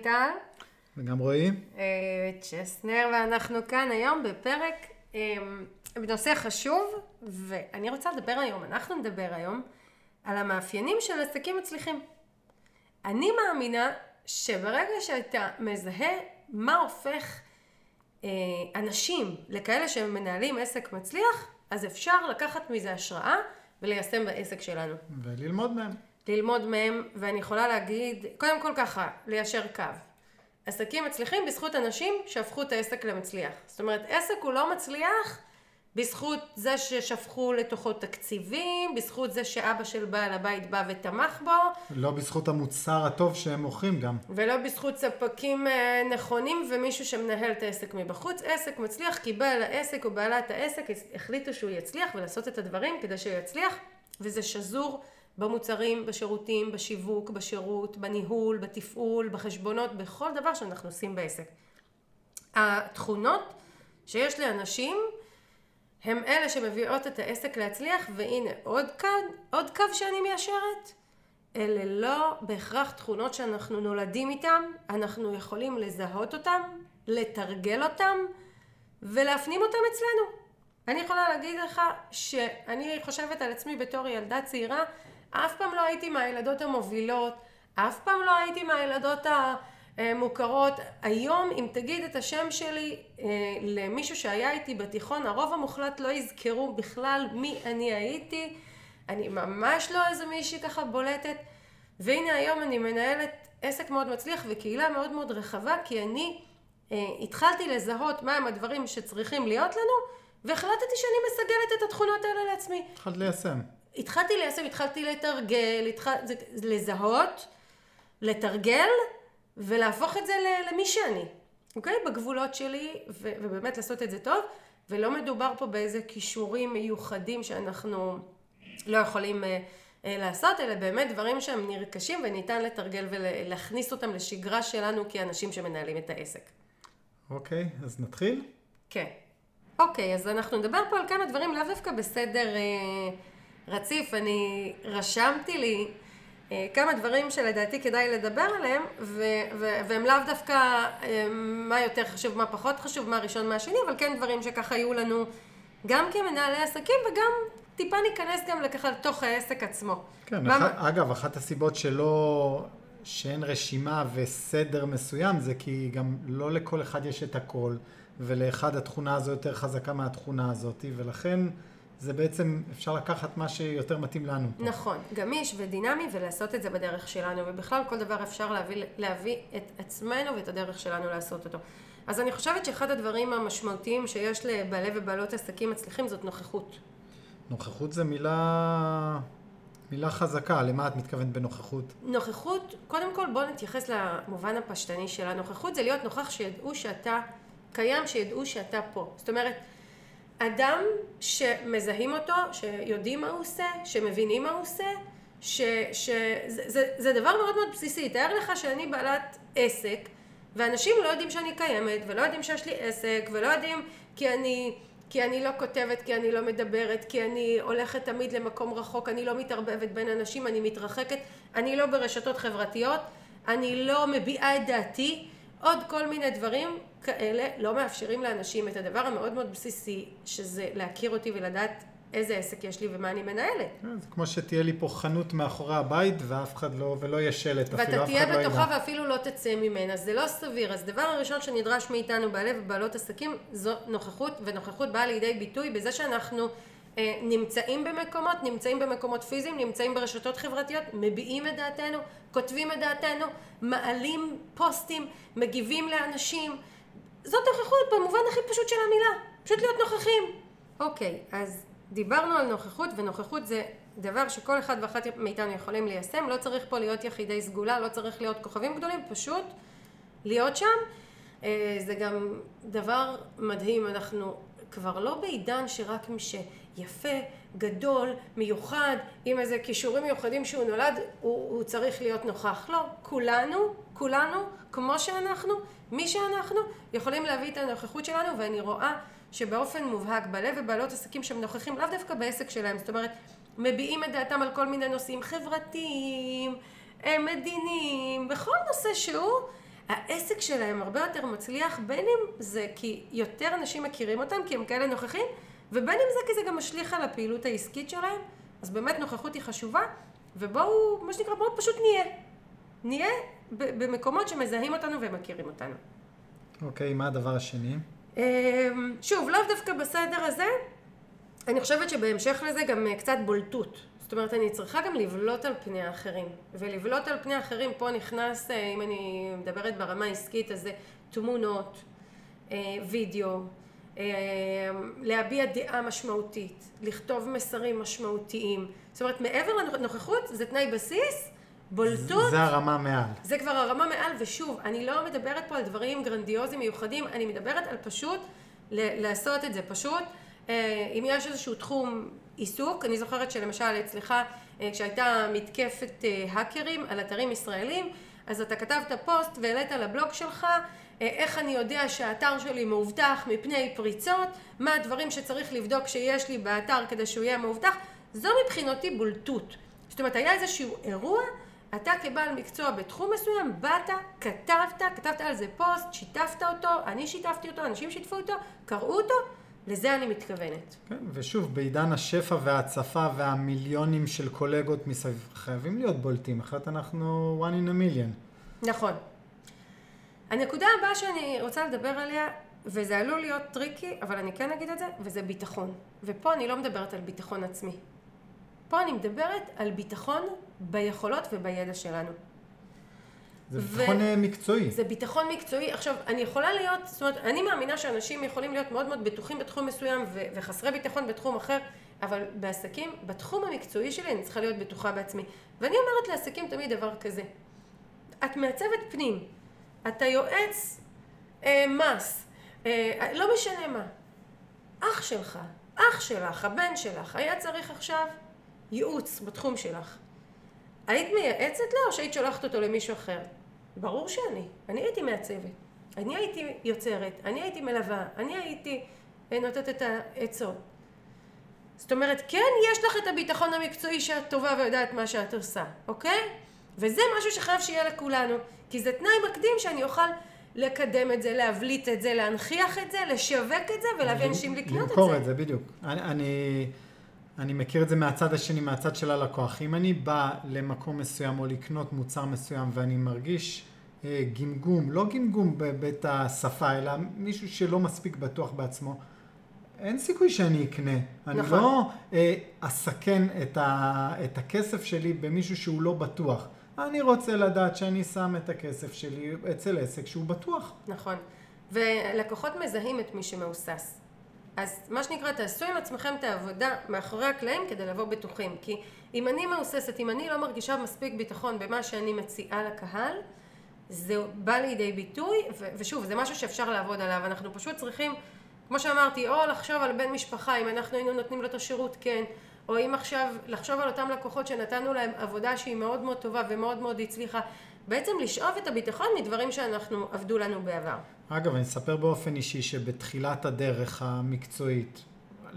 מיטל. וגם רועי. אה, צ'סנר, ואנחנו כאן היום בפרק אה, בנושא חשוב, ואני רוצה לדבר היום, אנחנו נדבר היום, על המאפיינים של עסקים מצליחים. אני מאמינה שברגע שאתה מזהה מה הופך אה, אנשים לכאלה שמנהלים עסק מצליח, אז אפשר לקחת מזה השראה וליישם בעסק שלנו. וללמוד מהם. ללמוד מהם, ואני יכולה להגיד, קודם כל ככה, ליישר קו. עסקים מצליחים בזכות אנשים שהפכו את העסק למצליח. זאת אומרת, עסק הוא לא מצליח בזכות זה ששפכו לתוכו תקציבים, בזכות זה שאבא של בעל הבית בא ותמך בו. לא בזכות המוצר הטוב שהם מוכרים גם. ולא בזכות ספקים אה, נכונים ומישהו שמנהל את העסק מבחוץ. עסק מצליח כי בעל העסק או בעלת העסק החליטו שהוא יצליח ולעשות את הדברים כדי שהוא יצליח, וזה שזור במוצרים, בשירותים, בשיווק, בשירות, בניהול, בתפעול, בחשבונות, בכל דבר שאנחנו עושים בעסק. התכונות שיש לאנשים הם אלה שמביאות את העסק להצליח, והנה עוד קו, עוד קו שאני מיישרת. אלה לא בהכרח תכונות שאנחנו נולדים איתן, אנחנו יכולים לזהות אותן, לתרגל אותן ולהפנים אותן אצלנו. אני יכולה להגיד לך שאני חושבת על עצמי בתור ילדה צעירה, אף פעם לא הייתי מהילדות המובילות, אף פעם לא הייתי מהילדות המוכרות. היום, אם תגיד את השם שלי אה, למישהו שהיה איתי בתיכון, הרוב המוחלט לא יזכרו בכלל מי אני הייתי. אני ממש לא איזה מישהי ככה בולטת. והנה היום אני מנהלת עסק מאוד מצליח וקהילה מאוד מאוד רחבה, כי אני אה, התחלתי לזהות מהם הדברים שצריכים להיות לנו, והחלטתי שאני מסגלת את התכונות האלה לעצמי. התחלת ליישם. התחלתי ליישם, התחלתי לתרגל, התחל... לזהות, לתרגל ולהפוך את זה למי שאני, אוקיי? בגבולות שלי, ו... ובאמת לעשות את זה טוב, ולא מדובר פה באיזה כישורים מיוחדים שאנחנו לא יכולים אה, אה, לעשות, אלא באמת דברים שהם נרכשים וניתן לתרגל ולהכניס אותם לשגרה שלנו כאנשים שמנהלים את העסק. אוקיי, אז נתחיל? כן. אוקיי, אז אנחנו נדבר פה על כמה דברים, לאו דווקא בסדר... אה, רציף, אני רשמתי לי אה, כמה דברים שלדעתי כדאי לדבר עליהם, ו- ו- והם לאו דווקא אה, מה יותר חשוב, מה פחות חשוב, מה ראשון, מה שני, אבל כן דברים שככה היו לנו גם כמנהלי עסקים וגם טיפה ניכנס גם לככה לתוך העסק עצמו. כן, מה... אח... אגב, אחת הסיבות שלא, שאין רשימה וסדר מסוים, זה כי גם לא לכל אחד יש את הכל, ולאחד התכונה הזו יותר חזקה מהתכונה הזאת, ולכן... זה בעצם, אפשר לקחת מה שיותר מתאים לנו. פה. נכון, גמיש ודינמי ולעשות את זה בדרך שלנו, ובכלל כל דבר אפשר להביא, להביא את עצמנו ואת הדרך שלנו לעשות אותו. אז אני חושבת שאחד הדברים המשמעותיים שיש לבעלי ובעלות עסקים מצליחים זאת נוכחות. נוכחות זה מילה... מילה חזקה, למה את מתכוונת בנוכחות? נוכחות, קודם כל בוא נתייחס למובן הפשטני של הנוכחות, זה להיות נוכח שידעו שאתה קיים, שידעו שאתה פה. זאת אומרת, אדם שמזהים אותו, שיודעים מה הוא עושה, שמבינים מה הוא עושה, שזה זה, זה דבר מאוד מאוד בסיסי. תאר לך שאני בעלת עסק, ואנשים לא יודעים שאני קיימת, ולא יודעים שיש לי עסק, ולא יודעים כי אני, כי אני לא כותבת, כי אני לא מדברת, כי אני הולכת תמיד למקום רחוק, אני לא מתערבבת בין אנשים, אני מתרחקת, אני לא ברשתות חברתיות, אני לא מביעה את דעתי, עוד כל מיני דברים כאלה לא מאפשרים לאנשים את הדבר המאוד מאוד בסיסי, שזה להכיר אותי ולדעת איזה עסק יש לי ומה אני מנהלת. כן, זה כמו שתהיה לי פה חנות מאחורי הבית ואף אחד לא, ולא יהיה שלט אפילו, אף אחד לא ידע. ואתה תהיה בתוכה ואפילו לא תצא ממנה, זה לא סביר. אז דבר הראשון שנדרש מאיתנו בעלי ובעלות עסקים זו נוכחות, ונוכחות באה לידי ביטוי בזה שאנחנו נמצאים במקומות, נמצאים במקומות פיזיים, נמצאים ברשתות חברתיות, מביעים את דעתנו, כותבים את דעתנו, מעלים פוסטים, מגיבים לאנשים. זאת נוכחות במובן הכי פשוט של המילה, פשוט להיות נוכחים. אוקיי, אז דיברנו על נוכחות, ונוכחות זה דבר שכל אחד ואחת מאיתנו יכולים ליישם, לא צריך פה להיות יחידי סגולה, לא צריך להיות כוכבים גדולים, פשוט להיות שם. אה, זה גם דבר מדהים, אנחנו כבר לא בעידן שרק מי שיפה, גדול, מיוחד, עם איזה כישורים מיוחדים שהוא נולד, הוא, הוא צריך להיות נוכח. לא, כולנו, כולנו, כמו שאנחנו, מי שאנחנו, יכולים להביא את הנוכחות שלנו, ואני רואה שבאופן מובהק בעלי ובעלות עסקים שהם נוכחים לאו דווקא בעסק שלהם, זאת אומרת, מביעים את דעתם על כל מיני נושאים חברתיים, מדיניים, בכל נושא שהוא, העסק שלהם הרבה יותר מצליח, בין אם זה כי יותר אנשים מכירים אותם, כי הם כאלה נוכחים, ובין אם זה כי זה גם משליך על הפעילות העסקית שלהם, אז באמת נוכחות היא חשובה, ובואו, מה שנקרא, בואו פשוט נהיה. נהיה במקומות שמזהים אותנו ומכירים אותנו. אוקיי, מה הדבר השני? אמ, שוב, לאו דווקא בסדר הזה, אני חושבת שבהמשך לזה גם אה, קצת בולטות. זאת אומרת, אני צריכה גם לבלוט על פני האחרים. ולבלוט על פני האחרים, פה נכנס, אה, אם אני מדברת ברמה העסקית, אז זה תמונות, אה, וידאו, להביע דעה משמעותית, לכתוב מסרים משמעותיים. זאת אומרת, מעבר לנוכחות, זה תנאי בסיס, בולטות. זה הרמה מעל. זה כבר הרמה מעל, ושוב, אני לא מדברת פה על דברים גרנדיוזיים מיוחדים, אני מדברת על פשוט לעשות את זה. פשוט, אה, אם יש איזשהו תחום עיסוק, אני זוכרת שלמשל אצלך, אה, כשהייתה מתקפת אה, האקרים על אתרים ישראלים, אז אתה כתבת פוסט והעלית לבלוג שלך איך אני יודע שהאתר שלי מאובטח מפני פריצות, מה הדברים שצריך לבדוק שיש לי באתר כדי שהוא יהיה מאובטח, זו מבחינתי בולטות. זאת אומרת, היה איזשהו אירוע אתה כבעל מקצוע בתחום מסוים, באת, כתבת, כתבת על זה פוסט, שיתפת אותו, אני שיתפתי אותו, אנשים שיתפו אותו, קראו אותו, לזה אני מתכוונת. כן, ושוב, בעידן השפע וההצפה והמיליונים של קולגות מסביב, חייבים להיות בולטים, אחרת אנחנו one in a million. נכון. הנקודה הבאה שאני רוצה לדבר עליה, וזה עלול להיות טריקי, אבל אני כן אגיד את זה, וזה ביטחון. ופה אני לא מדברת על ביטחון עצמי. פה אני מדברת על ביטחון ביכולות ובידע שלנו. זה ביטחון ו- אה, מקצועי. זה ביטחון מקצועי. עכשיו, אני יכולה להיות, זאת אומרת, אני מאמינה שאנשים יכולים להיות מאוד מאוד בטוחים בתחום מסוים ו- וחסרי ביטחון בתחום אחר, אבל בעסקים, בתחום המקצועי שלי אני צריכה להיות בטוחה בעצמי. ואני אומרת לעסקים תמיד דבר כזה, את מעצבת פנים, אתה יועץ אה, מס, אה, לא משנה מה, אח שלך, אח שלך, הבן שלך, היה צריך עכשיו ייעוץ בתחום שלך. היית מייעצת לו או שהיית שולחת אותו למישהו אחר? ברור שאני. אני הייתי מעצבת. אני הייתי יוצרת. אני הייתי מלווה. אני הייתי אה, נותנת את העצות. זאת אומרת, כן יש לך את הביטחון המקצועי שאת טובה ויודעת מה שאת עושה, אוקיי? וזה משהו שחייב שיהיה לכולנו. כי זה תנאי מקדים שאני אוכל לקדם את זה, להבליט את זה, להנכיח את זה, לשווק את זה ולהביא אנשים לקנות את זה. למכור את זה, בדיוק. אני... אני... אני מכיר את זה מהצד השני, מהצד של הלקוח. אם אני בא למקום מסוים או לקנות מוצר מסוים ואני מרגיש גמגום, לא גמגום בבית השפה, אלא מישהו שלא מספיק בטוח בעצמו, אין סיכוי שאני אקנה. נכון. אני לא אה, אסכן את, ה, את הכסף שלי במישהו שהוא לא בטוח. אני רוצה לדעת שאני שם את הכסף שלי אצל עסק שהוא בטוח. נכון. ולקוחות מזהים את מי שמאוסס. אז מה שנקרא, תעשו עם עצמכם את העבודה מאחורי הקלעים כדי לבוא בטוחים. כי אם אני מהוססת, אם אני לא מרגישה מספיק ביטחון במה שאני מציעה לקהל, זה בא לידי ביטוי, ו- ושוב, זה משהו שאפשר לעבוד עליו. אנחנו פשוט צריכים, כמו שאמרתי, או לחשוב על בן משפחה, אם אנחנו היינו נותנים לו את השירות, כן. או אם עכשיו, לחשוב על אותם לקוחות שנתנו להם עבודה שהיא מאוד מאוד טובה ומאוד מאוד הצליחה, בעצם לשאוב את הביטחון מדברים שאנחנו עבדו לנו בעבר. אגב, אני אספר באופן אישי שבתחילת הדרך המקצועית,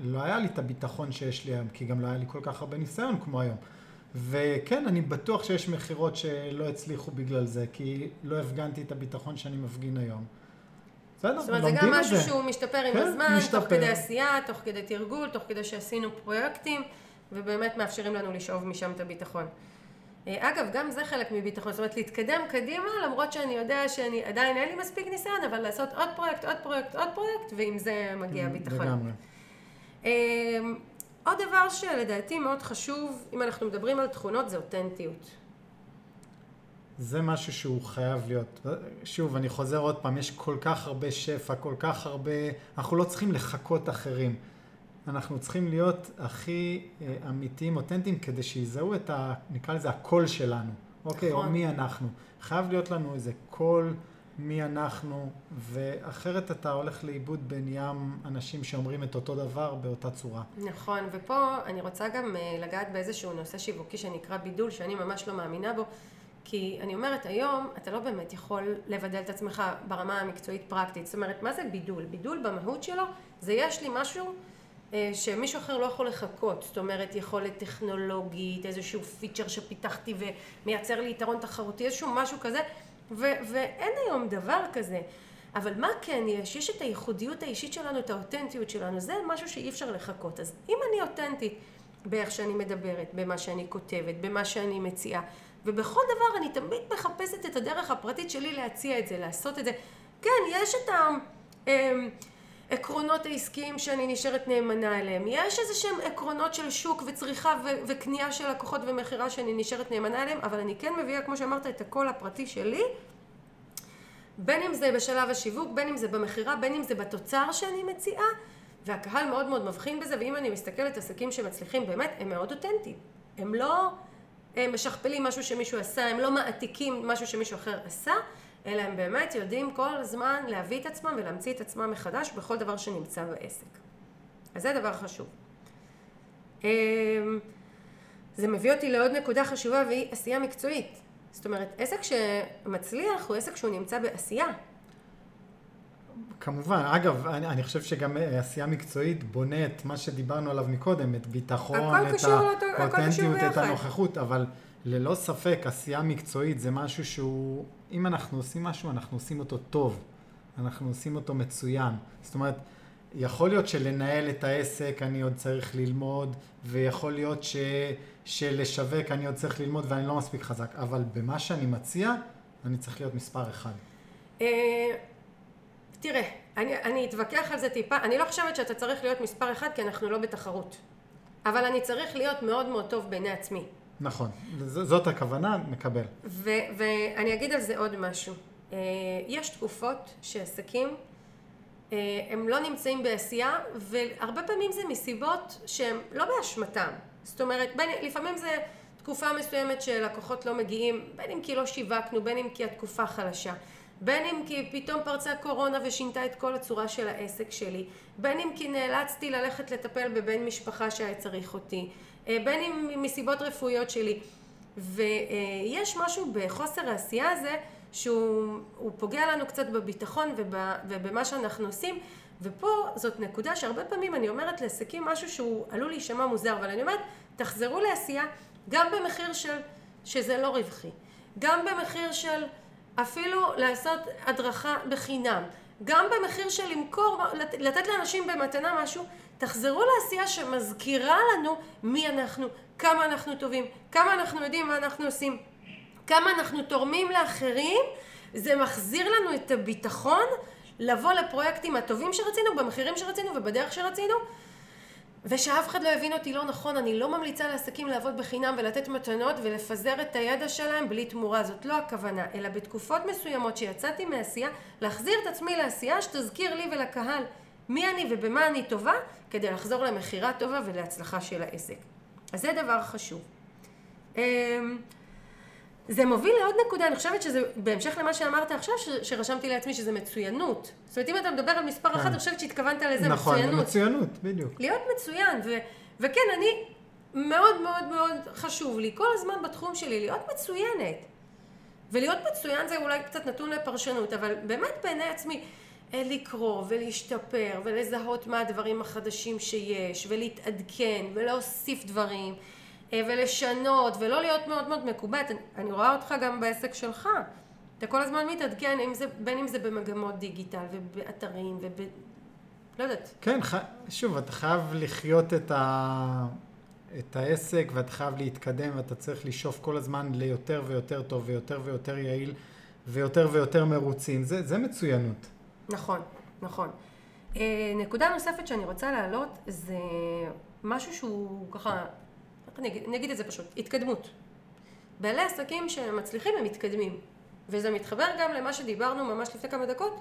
לא היה לי את הביטחון שיש לי היום, כי גם לא היה לי כל כך הרבה ניסיון כמו היום. וכן, אני בטוח שיש מכירות שלא הצליחו בגלל זה, כי לא הפגנתי את הביטחון שאני מפגין היום. בסדר, זאת אומרת, זה גם משהו זה. שהוא משתפר עם כן, הזמן, משתפר. תוך כדי עשייה, תוך כדי תרגול, תוך כדי שעשינו פרויקטים, ובאמת מאפשרים לנו לשאוב משם את הביטחון. אה, אגב, גם זה חלק מביטחון, זאת אומרת להתקדם קדימה למרות שאני יודע שאני עדיין אין לי מספיק ניסיון, אבל לעשות עוד פרויקט, עוד פרויקט, עוד פרויקט, ועם זה מגיע ביטחון. לגמרי. עוד דבר שלדעתי מאוד חשוב, אם אנחנו מדברים על תכונות, זה אותנטיות. זה משהו שהוא חייב להיות. שוב, אני חוזר עוד פעם, יש כל כך הרבה שפע, כל כך הרבה... אנחנו לא צריכים לחכות אחרים. אנחנו צריכים להיות הכי אה, אמיתיים, אותנטיים, כדי שיזהו את ה... נקרא לזה הקול שלנו, אוקיי? נכון. או מי אנחנו. חייב להיות לנו איזה קול מי אנחנו, ואחרת אתה הולך לאיבוד בין ים אנשים שאומרים את אותו דבר באותה צורה. נכון, ופה אני רוצה גם אה, לגעת באיזשהו נושא שיווקי שנקרא בידול, שאני ממש לא מאמינה בו. כי אני אומרת, היום אתה לא באמת יכול לבדל את עצמך ברמה המקצועית פרקטית. זאת אומרת, מה זה בידול? בידול במהות שלו זה יש לי משהו אה, שמישהו אחר לא יכול לחכות, זאת אומרת יכולת טכנולוגית, איזשהו פיצ'ר שפיתחתי ומייצר לי יתרון תחרותי, איזשהו משהו כזה, ו- ואין היום דבר כזה. אבל מה כן יש? יש את הייחודיות האישית שלנו, את האותנטיות שלנו, זה משהו שאי אפשר לחכות. אז אם אני אותנטית באיך שאני מדברת, במה שאני כותבת, במה שאני מציעה, ובכל דבר אני תמיד מחפשת את הדרך הפרטית שלי להציע את זה, לעשות את זה. כן, יש את העקרונות העסקיים שאני נשארת נאמנה אליהם. יש איזה שהם עקרונות של שוק וצריכה ו- וקנייה של לקוחות ומכירה שאני נשארת נאמנה אליהם, אבל אני כן מביאה, כמו שאמרת, את הקול הפרטי שלי. בין אם זה בשלב השיווק, בין אם זה במכירה, בין אם זה בתוצר שאני מציעה, והקהל מאוד מאוד מבחין בזה, ואם אני מסתכלת עסקים שמצליחים, באמת, הם מאוד אותנטיים. הם לא הם משכפלים משהו שמישהו עשה, הם לא מעתיקים משהו שמישהו אחר עשה, אלא הם באמת יודעים כל הזמן להביא את עצמם ולהמציא את עצמם מחדש בכל דבר שנמצא בעסק. אז זה דבר חשוב. אמ, זה מביא אותי לעוד נקודה חשובה והיא עשייה מקצועית. זאת אומרת, עסק שמצליח הוא עסק שהוא נמצא בעשייה. כמובן, אגב, אני, אני חושב שגם אה, עשייה מקצועית בונה את מה שדיברנו עליו מקודם, את ביטחון, את האותנטיות, את הנוכחות, אבל ללא ספק עשייה מקצועית זה משהו שהוא, אם אנחנו עושים משהו, אנחנו עושים אותו טוב, אנחנו עושים אותו מצוין. זאת אומרת, יכול להיות שלנהל את העסק אני עוד צריך ללמוד, ויכול להיות ש, שלשווק אני עוד צריך ללמוד ואני לא מספיק חזק, אבל במה שאני מציע, אני צריך להיות מספר אחד. אה, תראה, אני, אני אתווכח על זה טיפה, אני לא חושבת שאתה צריך להיות מספר אחד כי אנחנו לא בתחרות. אבל אני צריך להיות מאוד מאוד טוב בעיני עצמי. נכון, זאת הכוונה, מקבל. ואני אגיד על זה עוד משהו. אה, יש תקופות שעסקים אה, הם לא נמצאים בעשייה והרבה פעמים זה מסיבות שהן לא באשמתם. זאת אומרת, בין, לפעמים זה תקופה מסוימת שלקוחות לא מגיעים, בין אם כי לא שיווקנו, בין אם כי התקופה חלשה. בין אם כי פתאום פרצה קורונה ושינתה את כל הצורה של העסק שלי, בין אם כי נאלצתי ללכת לטפל בבן משפחה שהיה צריך אותי, אה, בין אם מסיבות רפואיות שלי. ויש משהו בחוסר העשייה הזה שהוא פוגע לנו קצת בביטחון ובמה שאנחנו עושים ופה זאת נקודה שהרבה פעמים אני אומרת לעסקים משהו שהוא עלול להישמע מוזר אבל אני אומרת תחזרו לעשייה גם במחיר של שזה לא רווחי גם במחיר של אפילו לעשות הדרכה בחינם, גם במחיר של למכור, לתת לאנשים במתנה משהו, תחזרו לעשייה שמזכירה לנו מי אנחנו, כמה אנחנו טובים, כמה אנחנו יודעים מה אנחנו עושים, כמה אנחנו תורמים לאחרים, זה מחזיר לנו את הביטחון לבוא לפרויקטים הטובים שרצינו, במחירים שרצינו ובדרך שרצינו, ושאף אחד לא יבין אותי לא נכון, אני לא ממליצה לעסקים לעבוד בחינם ולתת מתנות ולפזר את הידע שלהם בלי תמורה, זאת לא הכוונה, אלא בתקופות מסוימות שיצאתי מעשייה, להחזיר את עצמי לעשייה שתזכיר לי ולקהל מי אני ובמה אני טובה, כדי לחזור למכירה טובה ולהצלחה של העסק. אז זה דבר חשוב. זה מוביל לעוד נקודה, אני חושבת שזה בהמשך למה שאמרת עכשיו, ש, שרשמתי לעצמי שזה מצוינות. זאת אומרת, אם אתה מדבר על מספר כן. אחד, אני חושבת שהתכוונת לזה נכון, מצוינות. נכון, מצוינות, בדיוק. להיות מצוין, ו, וכן, אני, מאוד מאוד מאוד חשוב לי, כל הזמן בתחום שלי, להיות מצוינת. ולהיות מצוין זה אולי קצת נתון לפרשנות, אבל באמת בעיני עצמי, אה, לקרוא ולהשתפר ולזהות מה הדברים החדשים שיש, ולהתעדכן ולהוסיף דברים. אה, ולשנות ולא להיות מאוד מאוד מקובעת. אני רואה אותך גם בעסק שלך. אתה כל הזמן מתעדכן, בין אם זה במגמות דיגיטל ובאתרים וב... לא יודעת. כן, ח... שוב, אתה חייב לחיות את, ה... את העסק ואתה חייב להתקדם ואתה צריך לשאוף כל הזמן ליותר ויותר טוב ויותר ויותר יעיל ויותר ויותר מרוצים. זה, זה מצוינות. נכון, נכון. אה, נקודה נוספת שאני רוצה להעלות זה משהו שהוא ככה אני אגיד, אני אגיד את זה פשוט, התקדמות. בעלי עסקים שמצליחים הם מתקדמים. וזה מתחבר גם למה שדיברנו ממש לפני כמה דקות,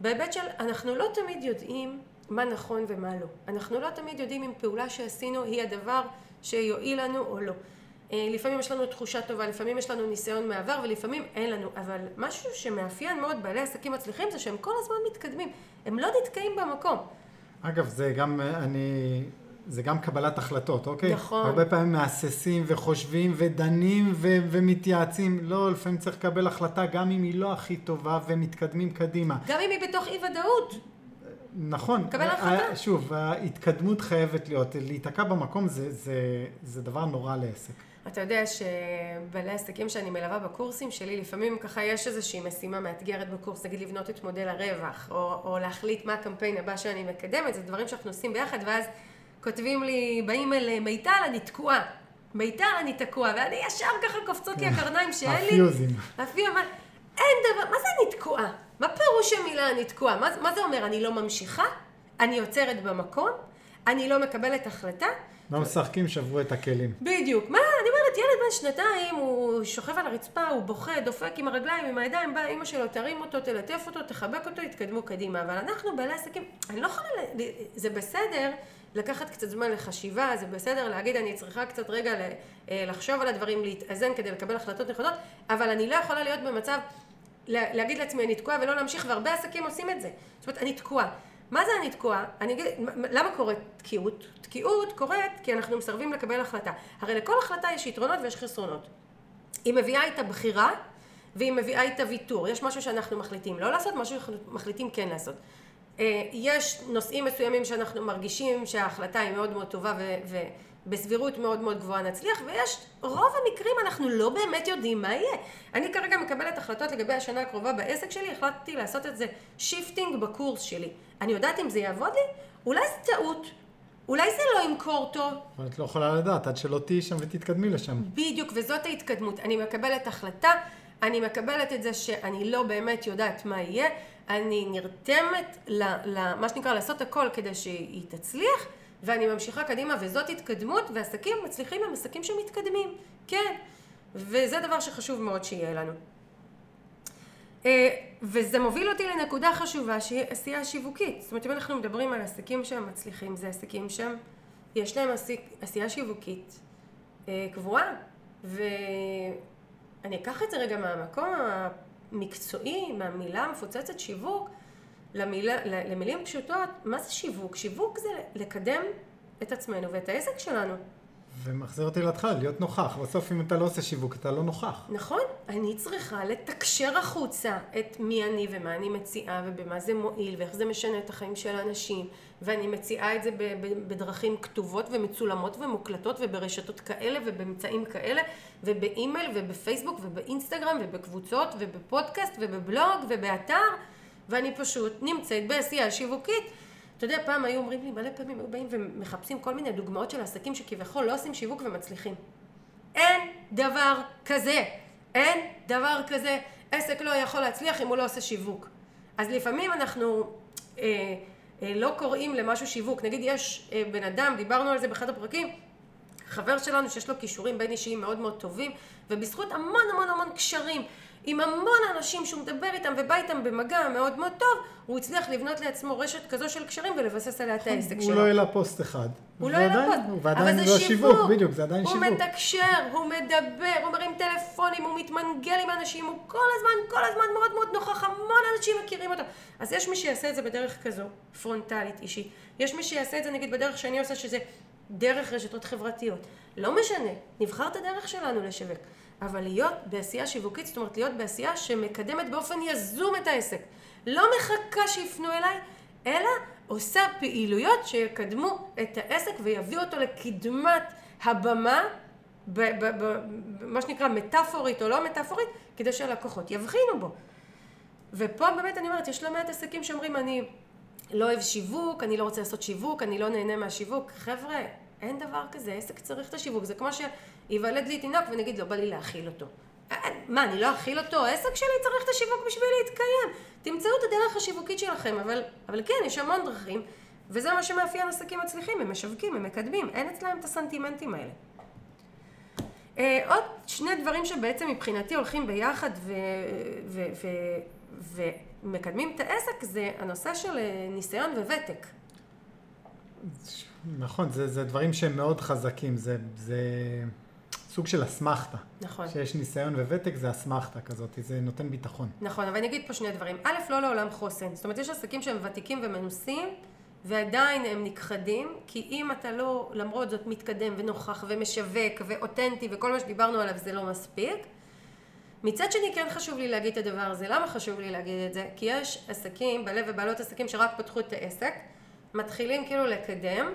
בהיבט של אנחנו לא תמיד יודעים מה נכון ומה לא. אנחנו לא תמיד יודעים אם פעולה שעשינו היא הדבר שיועיל לנו או לא. אה, לפעמים יש לנו תחושה טובה, לפעמים יש לנו ניסיון מעבר ולפעמים אין לנו, אבל משהו שמאפיין מאוד בעלי עסקים מצליחים זה שהם כל הזמן מתקדמים, הם לא נתקעים במקום. אגב, זה גם, אה, אני זה גם קבלת החלטות, אוקיי? נכון. הרבה פעמים מהססים וחושבים ודנים ו- ומתייעצים. לא, לפעמים צריך לקבל החלטה גם אם היא לא הכי טובה ומתקדמים קדימה. גם אם היא בתוך אי ודאות. נכון. קבל החלטה. שוב, ההתקדמות חייבת להיות. להיתקע במקום זה, זה, זה דבר נורא לעסק. אתה יודע שבעלי עסקים שאני מלווה בקורסים שלי, לפעמים ככה יש איזושהי משימה מאתגרת בקורס, נגיד לבנות את מודל הרווח, או, או להחליט מה הקמפיין הבא שאני מקדמת, זה דברים שאנחנו עושים ביחד, ואז כותבים לי, באים אל מיטל, אני תקועה. מיטל, אני תקוע, ואני ישר ככה קופצות לי הקרניים שאין לי... הפיוזים. הפיוזים. אין דבר, מה זה אני תקועה? מה פירוש המילה אני תקועה? מה, מה זה אומר? אני לא ממשיכה? אני עוצרת במקום? אני לא מקבלת החלטה? לא משחקים, שברו את הכלים. בדיוק. מה, אני אומרת, ילד בן שנתיים, הוא שוכב על הרצפה, הוא בוכה, דופק עם הרגליים, עם הידיים, באה אימא שלו, תרים אותו, תלטף אותו, תחבק אותו, יתקדמו קדימה. אבל אנחנו, בעלי עסקים, אני לא יכולה, זה בסדר לקחת קצת זמן לחשיבה, זה בסדר להגיד, אני צריכה קצת רגע אה, לחשוב על הדברים, להתאזן כדי לקבל החלטות נכונות, אבל אני לא יכולה להיות במצב, להגיד לעצמי, אני תקועה ולא להמשיך, והרבה עסקים עושים את זה. זאת אומרת, אני תקועה. מה זה אני תקועה? אני אגיד, למה קורית תקיעות? תקיעות קורית כי אנחנו מסרבים לקבל החלטה. הרי לכל החלטה יש יתרונות ויש חסרונות. היא מביאה איתה בחירה והיא מביאה איתה ויתור. יש משהו שאנחנו מחליטים לא לעשות, משהו שאנחנו מחליטים כן לעשות. אה, יש נושאים מסוימים שאנחנו מרגישים שההחלטה היא מאוד מאוד טובה ובסבירות מאוד מאוד גבוהה נצליח, ויש רוב המקרים אנחנו לא באמת יודעים מה יהיה. אני כרגע מקבלת החלטות לגבי השנה הקרובה בעסק שלי, החלטתי לעשות את זה shifting בקורס שלי. אני יודעת אם זה יעבוד לי? אולי זה טעות. אולי זה לא ימכור טוב. אבל את לא יכולה לדעת עד שלא תהיי שם ותתקדמי לשם. בדיוק, וזאת ההתקדמות. אני מקבלת החלטה, אני מקבלת את זה שאני לא באמת יודעת מה יהיה, אני נרתמת למה שנקרא לעשות הכל כדי שהיא תצליח, ואני ממשיכה קדימה, וזאת התקדמות, ועסקים מצליחים הם עסקים שמתקדמים, כן. וזה דבר שחשוב מאוד שיהיה לנו. אה, וזה מוביל אותי לנקודה חשובה שהיא עשייה שיווקית. זאת אומרת, אם אנחנו מדברים על עסקים שהם מצליחים, זה עסקים שהם, יש להם עשייה שיווקית אה, קבועה. ואני אקח את זה רגע מהמקום המקצועי, מהמילה המפוצצת שיווק, למילה, למילים פשוטות, מה זה שיווק? שיווק זה לקדם את עצמנו ואת העסק שלנו. ומחזיר אותי להתחלה, להיות נוכח. בסוף אם אתה לא עושה שיווק, אתה לא נוכח. נכון. אני צריכה לתקשר החוצה את מי אני ומה אני מציעה ובמה זה מועיל ואיך זה משנה את החיים של האנשים. ואני מציעה את זה בדרכים כתובות ומצולמות ומוקלטות וברשתות כאלה ובאמצעים כאלה ובאימייל ובפייסבוק ובאינסטגרם ובקבוצות ובפודקאסט ובבלוג ובאתר ואני פשוט נמצאת בעשייה שיווקית. אתה יודע, פעם היו אומרים לי, מלא פעמים היו באים ומחפשים כל מיני דוגמאות של עסקים שכביכול לא עושים שיווק ומצליחים. אין דבר כזה. אין דבר כזה. עסק לא יכול להצליח אם הוא לא עושה שיווק. אז לפעמים אנחנו אה, לא קוראים למשהו שיווק. נגיד יש אה, בן אדם, דיברנו על זה באחד הפרקים, חבר שלנו שיש לו כישורים בין אישיים מאוד מאוד טובים, ובזכות המון המון המון קשרים עם המון אנשים שהוא מדבר איתם ובא איתם במגע מאוד מאוד טוב, הוא הצליח לבנות לעצמו רשת כזו של קשרים ולבסס עליה את העסק שלו. הוא לא העלה פוסט אחד. הוא לא העלה פוסט. ועדיין זה שיווק, בדיוק, זה עדיין שיווק. הוא מתקשר, הוא מדבר, הוא מרים טלפונים, הוא מתמנגל עם אנשים, הוא כל הזמן, כל הזמן מאוד מאוד נוכח, המון אנשים מכירים אותו. אז יש מי שיעשה את זה בדרך כזו, פרונטלית, אישית. יש מי שיעשה את זה נגיד בדרך שאני עושה, שזה דרך רשתות חברתיות. לא משנה, נבחר את הדרך שלנו לשווק. אבל להיות בעשייה שיווקית, זאת אומרת להיות בעשייה שמקדמת באופן יזום את העסק. לא מחכה שיפנו אליי, אלא עושה פעילויות שיקדמו את העסק ויביאו אותו לקדמת הבמה, במה שנקרא מטאפורית או לא מטאפורית, כדי שהלקוחות יבחינו בו. ופה באמת אני אומרת, יש לא מעט עסקים שאומרים, אני לא אוהב שיווק, אני לא רוצה לעשות שיווק, אני לא נהנה מהשיווק. חבר'ה, אין דבר כזה, עסק צריך את השיווק. זה כמו שייוולד לי תינוק ונגיד, לא בא לי להאכיל אותו. אה, אה, מה, אני לא אכיל אותו? העסק שלי צריך את השיווק בשביל להתקיים. תמצאו את הדרך השיווקית שלכם, אבל, אבל כן, יש המון דרכים, וזה מה שמאפיין עסקים מצליחים, הם משווקים, הם מקדמים, אין אצלם את הסנטימנטים האלה. Uh, עוד שני דברים שבעצם מבחינתי הולכים ביחד ומקדמים את העסק, זה הנושא של ניסיון וותק. נכון, זה, זה דברים שהם מאוד חזקים, זה, זה סוג של אסמכתה. נכון. שיש ניסיון וותק זה אסמכתה כזאת, זה נותן ביטחון. נכון, אבל אני אגיד פה שני דברים. א', לא לעולם חוסן. זאת אומרת, יש עסקים שהם ותיקים ומנוסים, ועדיין הם נכחדים, כי אם אתה לא, למרות זאת, מתקדם ונוכח ומשווק ואותנטי וכל מה שדיברנו עליו זה לא מספיק. מצד שני כן חשוב לי להגיד את הדבר הזה. למה חשוב לי להגיד את זה? כי יש עסקים, בעלי ובעלות עסקים שרק פתחו את העסק, מתחילים כאילו לקדם,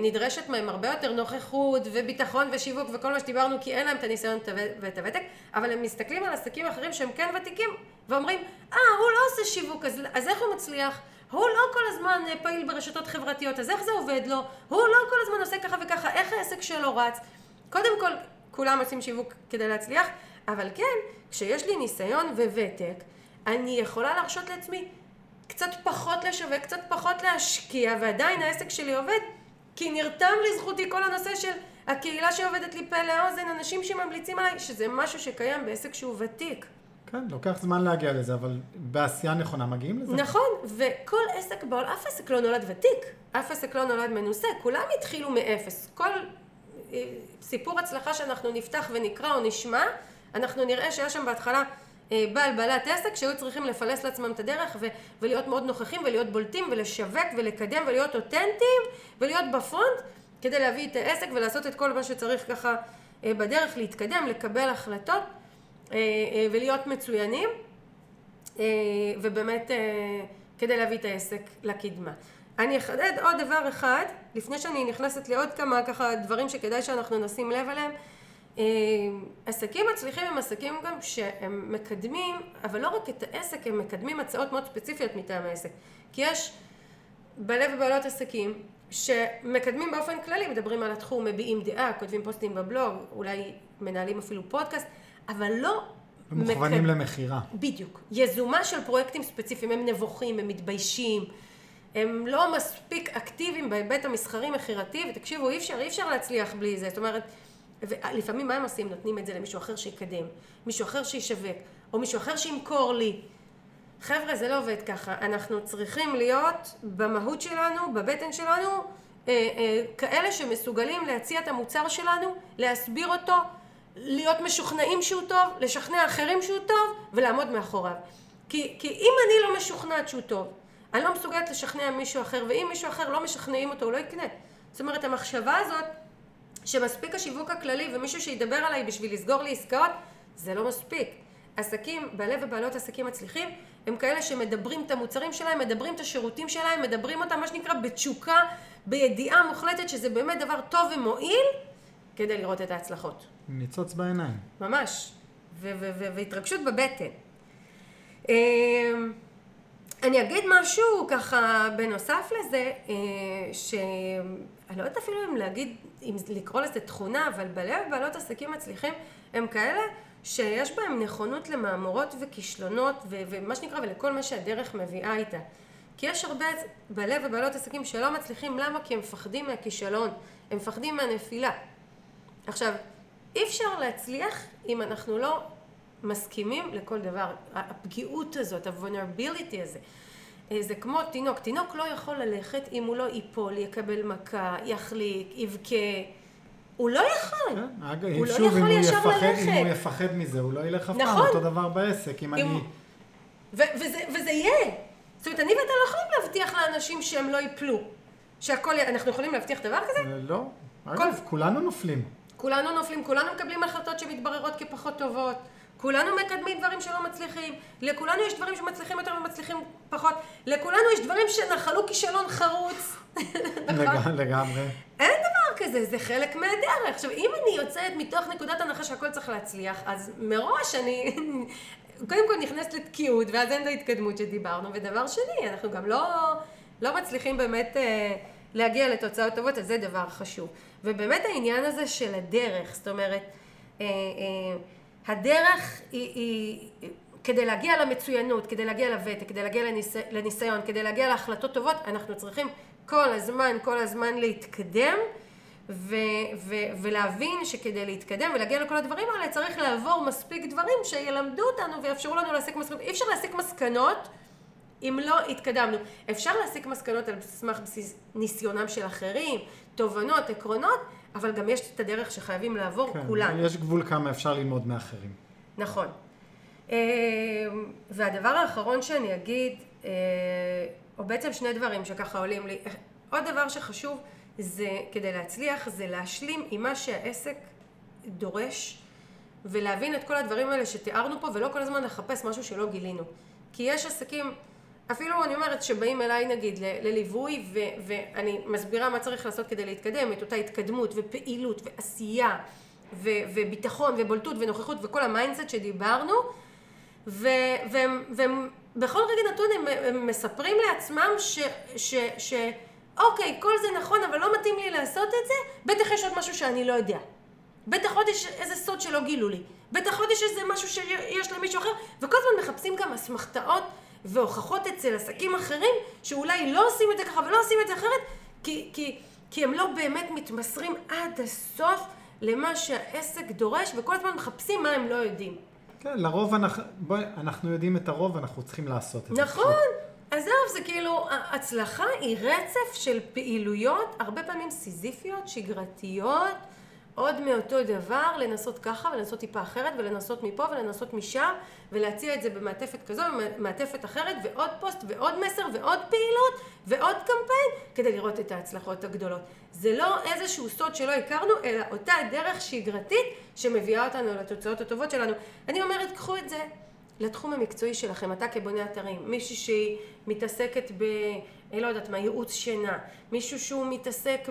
נדרשת מהם הרבה יותר נוכחות וביטחון ושיווק וכל מה שדיברנו כי אין להם את הניסיון ואת הוותק אבל הם מסתכלים על עסקים אחרים שהם כן ותיקים ואומרים אה הוא לא עושה שיווק אז, אז איך הוא מצליח? הוא לא כל הזמן אה, פעיל ברשתות חברתיות אז איך זה עובד לו? הוא לא כל הזמן עושה ככה וככה איך העסק שלו רץ? קודם כל כולם עושים שיווק כדי להצליח אבל כן כשיש לי ניסיון וותק אני יכולה להרשות לעצמי קצת פחות לשווק, קצת פחות להשקיע, ועדיין העסק שלי עובד, כי נרתם לזכותי כל הנושא של הקהילה שעובדת לי פה לאוזן, אנשים שממליצים עליי, שזה משהו שקיים בעסק שהוא ותיק. כן, לוקח זמן להגיע לזה, אבל בעשייה נכונה מגיעים לזה. נכון, וכל עסק בעולם, אף עסק לא נולד ותיק, אף עסק לא נולד מנוסה, כולם התחילו מאפס. כל אה, סיפור הצלחה שאנחנו נפתח ונקרא או נשמע, אנחנו נראה שהיה שם בהתחלה בעל בעלת עסק שהיו צריכים לפלס לעצמם את הדרך ו- ולהיות מאוד נוכחים ולהיות בולטים ולשווק ולקדם ולהיות אותנטיים ולהיות בפרונט כדי להביא את העסק ולעשות את כל מה שצריך ככה אה, בדרך להתקדם, לקבל החלטות אה, ולהיות מצוינים ובאמת כדי להביא את העסק לקדמה. אני אחדד עוד דבר אחד לפני שאני נכנסת לעוד כמה ככה דברים שכדאי שאנחנו נשים לב אליהם אה, עסקים מצליחים הם עסקים גם שהם מקדמים, אבל לא רק את העסק, הם מקדמים הצעות מאוד ספציפיות מטעם העסק. כי יש בעלי ובעלות עסקים שמקדמים באופן כללי, מדברים על התחום, מביעים דעה, כותבים פוסטים בבלוג, אולי מנהלים אפילו פודקאסט, אבל לא... מכוונים מקד... למכירה. בדיוק. יזומה של פרויקטים ספציפיים, הם נבוכים, הם מתביישים, הם לא מספיק אקטיביים בהיבט המסחרי-מכירתי, ותקשיבו, אי אפשר, אי אפשר להצליח בלי זה. זאת אומרת, ולפעמים מה הם עושים? נותנים את זה למישהו אחר שיקדם, מישהו אחר שישווק, או מישהו אחר שימכור לי. חבר'ה, זה לא עובד ככה. אנחנו צריכים להיות במהות שלנו, בבטן שלנו, אה, אה, כאלה שמסוגלים להציע את המוצר שלנו, להסביר אותו, להיות משוכנעים שהוא טוב, לשכנע אחרים שהוא טוב, ולעמוד מאחוריו. כי, כי אם אני לא משוכנעת שהוא טוב, אני לא מסוגלת לשכנע מישהו אחר, ואם מישהו אחר לא משכנעים אותו, הוא לא יקנה. זאת אומרת, המחשבה הזאת שמספיק השיווק הכללי ומישהו שידבר עליי בשביל לסגור לי עסקאות, זה לא מספיק. עסקים, בעלי ובעלות עסקים מצליחים, הם כאלה שמדברים את המוצרים שלהם, מדברים את השירותים שלהם, מדברים אותם, מה שנקרא, בתשוקה, בידיעה מוחלטת שזה באמת דבר טוב ומועיל, כדי לראות את ההצלחות. ניצוץ בעיניים. ממש. והתרגשות בבטן. אני אגיד משהו ככה בנוסף לזה, אה, שאני לא יודעת אפילו אם להגיד, אם לקרוא לזה תכונה, אבל בעלי ובעלות עסקים מצליחים הם כאלה שיש בהם נכונות למהמורות וכישלונות ו- ומה שנקרא ולכל מה שהדרך מביאה איתה. כי יש הרבה בעלי ובעלות עסקים שלא מצליחים, למה? כי הם מפחדים מהכישלון, הם מפחדים מהנפילה. עכשיו, אי אפשר להצליח אם אנחנו לא מסכימים לכל דבר. הפגיעות הזאת, ה-vulnerability הזה. אה, זה כמו תינוק, תינוק לא יכול ללכת אם הוא לא ייפול, יקבל מכה, יחליק, יבכה. הוא לא יכול. כן, אגב, הוא לא שוב, לא יכול ישר יפחד, ללכת. אם הוא יפחד מזה, הוא לא ילך אף פעם, נכון. אותו דבר בעסק. אם, אם אני... ו- וזה, וזה יהיה. זאת אומרת, אני ואתה לא יכולים להבטיח לאנשים שהם לא ייפלו. שהכל, אנחנו יכולים להבטיח דבר כזה? אה, לא. אגב, כל... כולנו נופלים. כולנו נופלים, כולנו מקבלים החלטות שמתבררות כפחות טובות. כולנו מקדמים דברים שלא מצליחים, לכולנו יש דברים שמצליחים יותר ומצליחים פחות, לכולנו יש דברים שנחלו כישלון חרוץ. נכון? לגמרי. אין דבר כזה, זה חלק מהדרך. עכשיו, אם אני יוצאת מתוך נקודת הנחה שהכל צריך להצליח, אז מראש אני קודם כל נכנסת לתקיעות, ואז אין את ההתקדמות שדיברנו, ודבר שני, אנחנו גם לא, לא מצליחים באמת אה, להגיע לתוצאות טובות, אז זה דבר חשוב. ובאמת העניין הזה של הדרך, זאת אומרת, אה, אה, הדרך היא, היא כדי להגיע למצוינות, כדי להגיע לוותק, כדי להגיע לניס, לניסיון, כדי להגיע להחלטות טובות, אנחנו צריכים כל הזמן, כל הזמן להתקדם ו, ו, ולהבין שכדי להתקדם ולהגיע לכל הדברים האלה צריך לעבור מספיק דברים שילמדו אותנו ויאפשרו לנו להסיק מסקנות. אי אפשר להסיק מסקנות אם לא התקדמנו. אפשר להסיק מסקנות על סמך בסיס ניסיונם של אחרים, תובנות, עקרונות, אבל גם יש את הדרך שחייבים לעבור כן, כולנו. יש גבול כמה אפשר ללמוד מאחרים. נכון. אמ, והדבר האחרון שאני אגיד, אה, או בעצם שני דברים שככה עולים לי, עוד דבר שחשוב זה, כדי להצליח, זה להשלים עם מה שהעסק דורש, ולהבין את כל הדברים האלה שתיארנו פה, ולא כל הזמן לחפש משהו שלא גילינו. כי יש עסקים אפילו אני אומרת שבאים אליי נגיד לליווי ו- ואני מסבירה מה צריך לעשות כדי להתקדם, את אותה התקדמות ופעילות ועשייה ו- וביטחון ובולטות ונוכחות וכל ה mindset שדיברנו ו- והם, והם בכל רגע נתון הם, הם מספרים לעצמם ש... ש, ש אוקיי, כל זה נכון, אבל לא מתאים לי לעשות את זה, בטח יש עוד משהו שאני לא יודע. בטח עוד יש איזה סוד שלא גילו לי. בטח עוד יש איזה משהו שיש למישהו אחר, וכל הזמן מחפשים גם אסמכתאות והוכחות אצל עסקים אחרים, שאולי לא עושים את זה ככה ולא עושים את זה אחרת, כי, כי, כי הם לא באמת מתמסרים עד הסוף למה שהעסק דורש, וכל הזמן מחפשים מה הם לא יודעים. כן, לרוב אנחנו, בואי, אנחנו יודעים את הרוב, אנחנו צריכים לעשות את זה. נכון. זהו, זה כאילו, הצלחה היא רצף של פעילויות, הרבה פעמים סיזיפיות, שגרתיות, עוד מאותו דבר, לנסות ככה ולנסות טיפה אחרת ולנסות מפה ולנסות משם ולהציע את זה במעטפת כזו במעטפת אחרת ועוד פוסט ועוד מסר ועוד פעילות ועוד קמפיין כדי לראות את ההצלחות הגדולות. זה לא איזשהו סוד שלא הכרנו, אלא אותה דרך שגרתית שמביאה אותנו לתוצאות הטובות שלנו. אני אומרת, קחו את זה לתחום המקצועי שלכם, אתה כבונה אתרים, מישהי שהיא מתעסקת ב... לא יודעת מה, ייעוץ שינה, מישהו שהוא מתעסק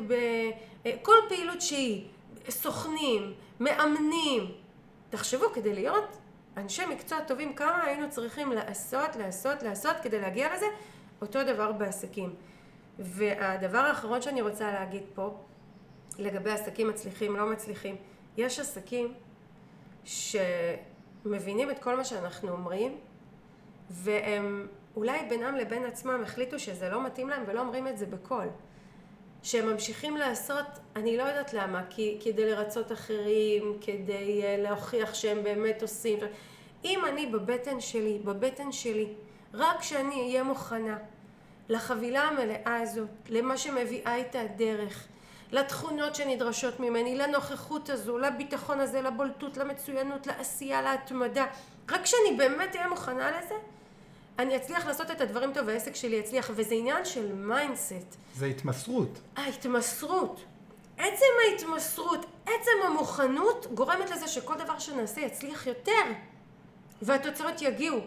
בכל פעילות שהיא, סוכנים, מאמנים. תחשבו, כדי להיות אנשי מקצוע טובים, כמה היינו צריכים לעשות, לעשות, לעשות כדי להגיע לזה? אותו דבר בעסקים. והדבר האחרון שאני רוצה להגיד פה, לגבי עסקים מצליחים, לא מצליחים, יש עסקים שמבינים את כל מה שאנחנו אומרים, והם אולי בינם לבין עצמם החליטו שזה לא מתאים להם ולא אומרים את זה בקול. שהם ממשיכים לעשות, אני לא יודעת למה, כי כדי לרצות אחרים, כדי uh, להוכיח שהם באמת עושים. אם אני בבטן שלי, בבטן שלי, רק כשאני אהיה מוכנה לחבילה המלאה הזאת, למה שמביאה איתה הדרך, לתכונות שנדרשות ממני, לנוכחות הזו, לביטחון הזה, לבולטות, למצוינות, לעשייה, להתמדה, רק כשאני באמת אהיה מוכנה לזה, אני אצליח לעשות את הדברים טוב והעסק שלי יצליח, וזה עניין של mindset. זה התמסרות. ההתמסרות. עצם ההתמסרות, עצם המוכנות, גורמת לזה שכל דבר שנעשה יצליח יותר, והתוצאות יגיעו.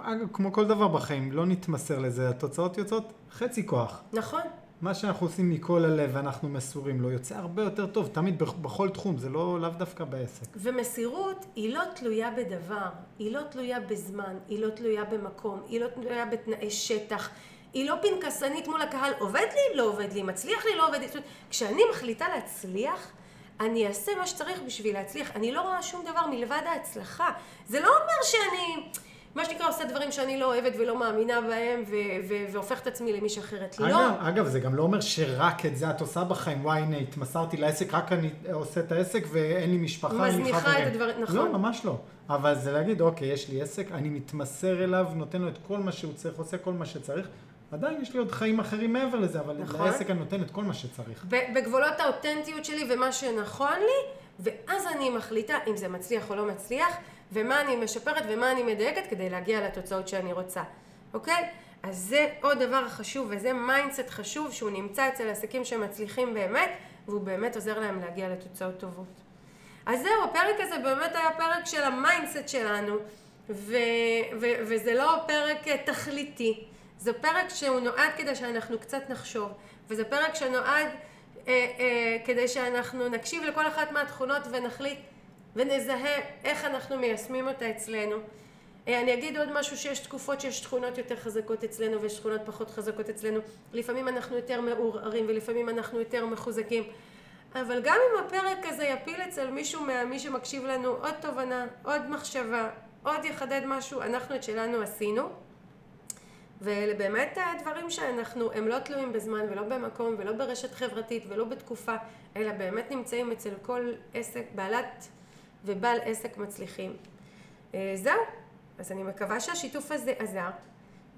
אגב, כמו כל דבר בחיים, לא נתמסר לזה, התוצאות יוצאות חצי כוח. נכון. מה שאנחנו עושים מכל הלב ואנחנו מסורים לו, יוצא הרבה יותר טוב, תמיד בכל תחום, זה לא לאו דווקא בעסק. ומסירות היא לא תלויה בדבר, היא לא תלויה בזמן, היא לא תלויה במקום, היא לא תלויה בתנאי שטח, היא לא פנקסנית מול הקהל, עובד לי, לא עובד לי, מצליח לי, לא עובד לי. כשאני מחליטה להצליח, אני אעשה מה שצריך בשביל להצליח. אני לא רואה שום דבר מלבד ההצלחה. זה לא אומר שאני... מה שנקרא עושה דברים שאני לא אוהבת ולא מאמינה בהם ו- ו- והופך את עצמי למישהי אחרת. אגב, לא. אגב, זה גם לא אומר שרק את זה את עושה בחיים, וואי הנה התמסרתי לעסק, רק אני עושה את העסק ואין לי משפחה, אין לי חברים. מזניחה את הדברים, נכון. לא, ממש לא. אבל זה להגיד, אוקיי, יש לי עסק, אני מתמסר אליו, נותן לו את כל מה שהוא צריך, עושה כל מה שצריך. עדיין יש לי עוד חיים אחרים מעבר לזה, אבל נכון. לעסק אני נותן את כל מה שצריך. בגבולות האותנטיות שלי ומה שנכון לי, ואז אני מחליטה אם זה מצליח או לא מצליח, ומה אני משפרת ומה אני מדייקת כדי להגיע לתוצאות שאני רוצה, אוקיי? אז זה עוד דבר חשוב, וזה mindset חשוב שהוא נמצא אצל עסקים שמצליחים באמת, והוא באמת עוזר להם להגיע לתוצאות טובות. אז זהו, הפרק הזה באמת היה פרק של ה mindset שלנו, ו- ו- וזה לא פרק אה, תכליתי, זה פרק שהוא נועד כדי שאנחנו קצת נחשוב, וזה פרק שנועד אה, אה, כדי שאנחנו נקשיב לכל אחת מהתכונות ונחליט ונזהה איך אנחנו מיישמים אותה אצלנו. אה, אני אגיד עוד משהו שיש תקופות שיש תכונות יותר חזקות אצלנו ויש תכונות פחות חזקות אצלנו. לפעמים אנחנו יותר מעורערים ולפעמים אנחנו יותר מחוזקים. אבל גם אם הפרק הזה יפיל אצל מישהו ממי שמקשיב לנו עוד תובנה, עוד מחשבה, עוד יחדד משהו, אנחנו את שלנו עשינו. ואלה באמת הדברים שאנחנו, הם לא תלויים בזמן ולא במקום ולא ברשת חברתית ולא בתקופה, אלא באמת נמצאים אצל כל עסק, בעלת ובעל עסק מצליחים. אה, זהו, אז אני מקווה שהשיתוף הזה עזר,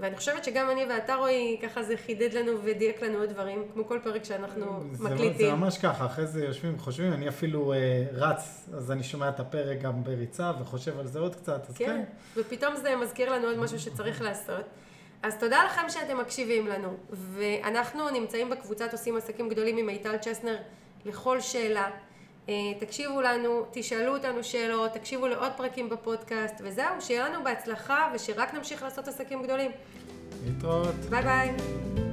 ואני חושבת שגם אני ואתה רועי, ככה זה חידד לנו ודייק לנו עוד דברים, כמו כל פרק שאנחנו זה, מקליטים. זה ממש ככה, אחרי זה יושבים וחושבים, אני אפילו אה, רץ, אז אני שומע את הפרק גם בריצה וחושב על זה עוד קצת, אז כן. כן, ופתאום זה מזכיר לנו עוד משהו שצריך לעשות. אז תודה לכם שאתם מקשיבים לנו, ואנחנו נמצאים בקבוצת עושים עסקים גדולים עם מיטל צ'סנר לכל שאלה. אה, תקשיבו לנו, תשאלו אותנו שאלות, תקשיבו לעוד פרקים בפודקאסט, וזהו, שיהיה לנו בהצלחה ושרק נמשיך לעשות עסקים גדולים. להתראות. ביי ביי.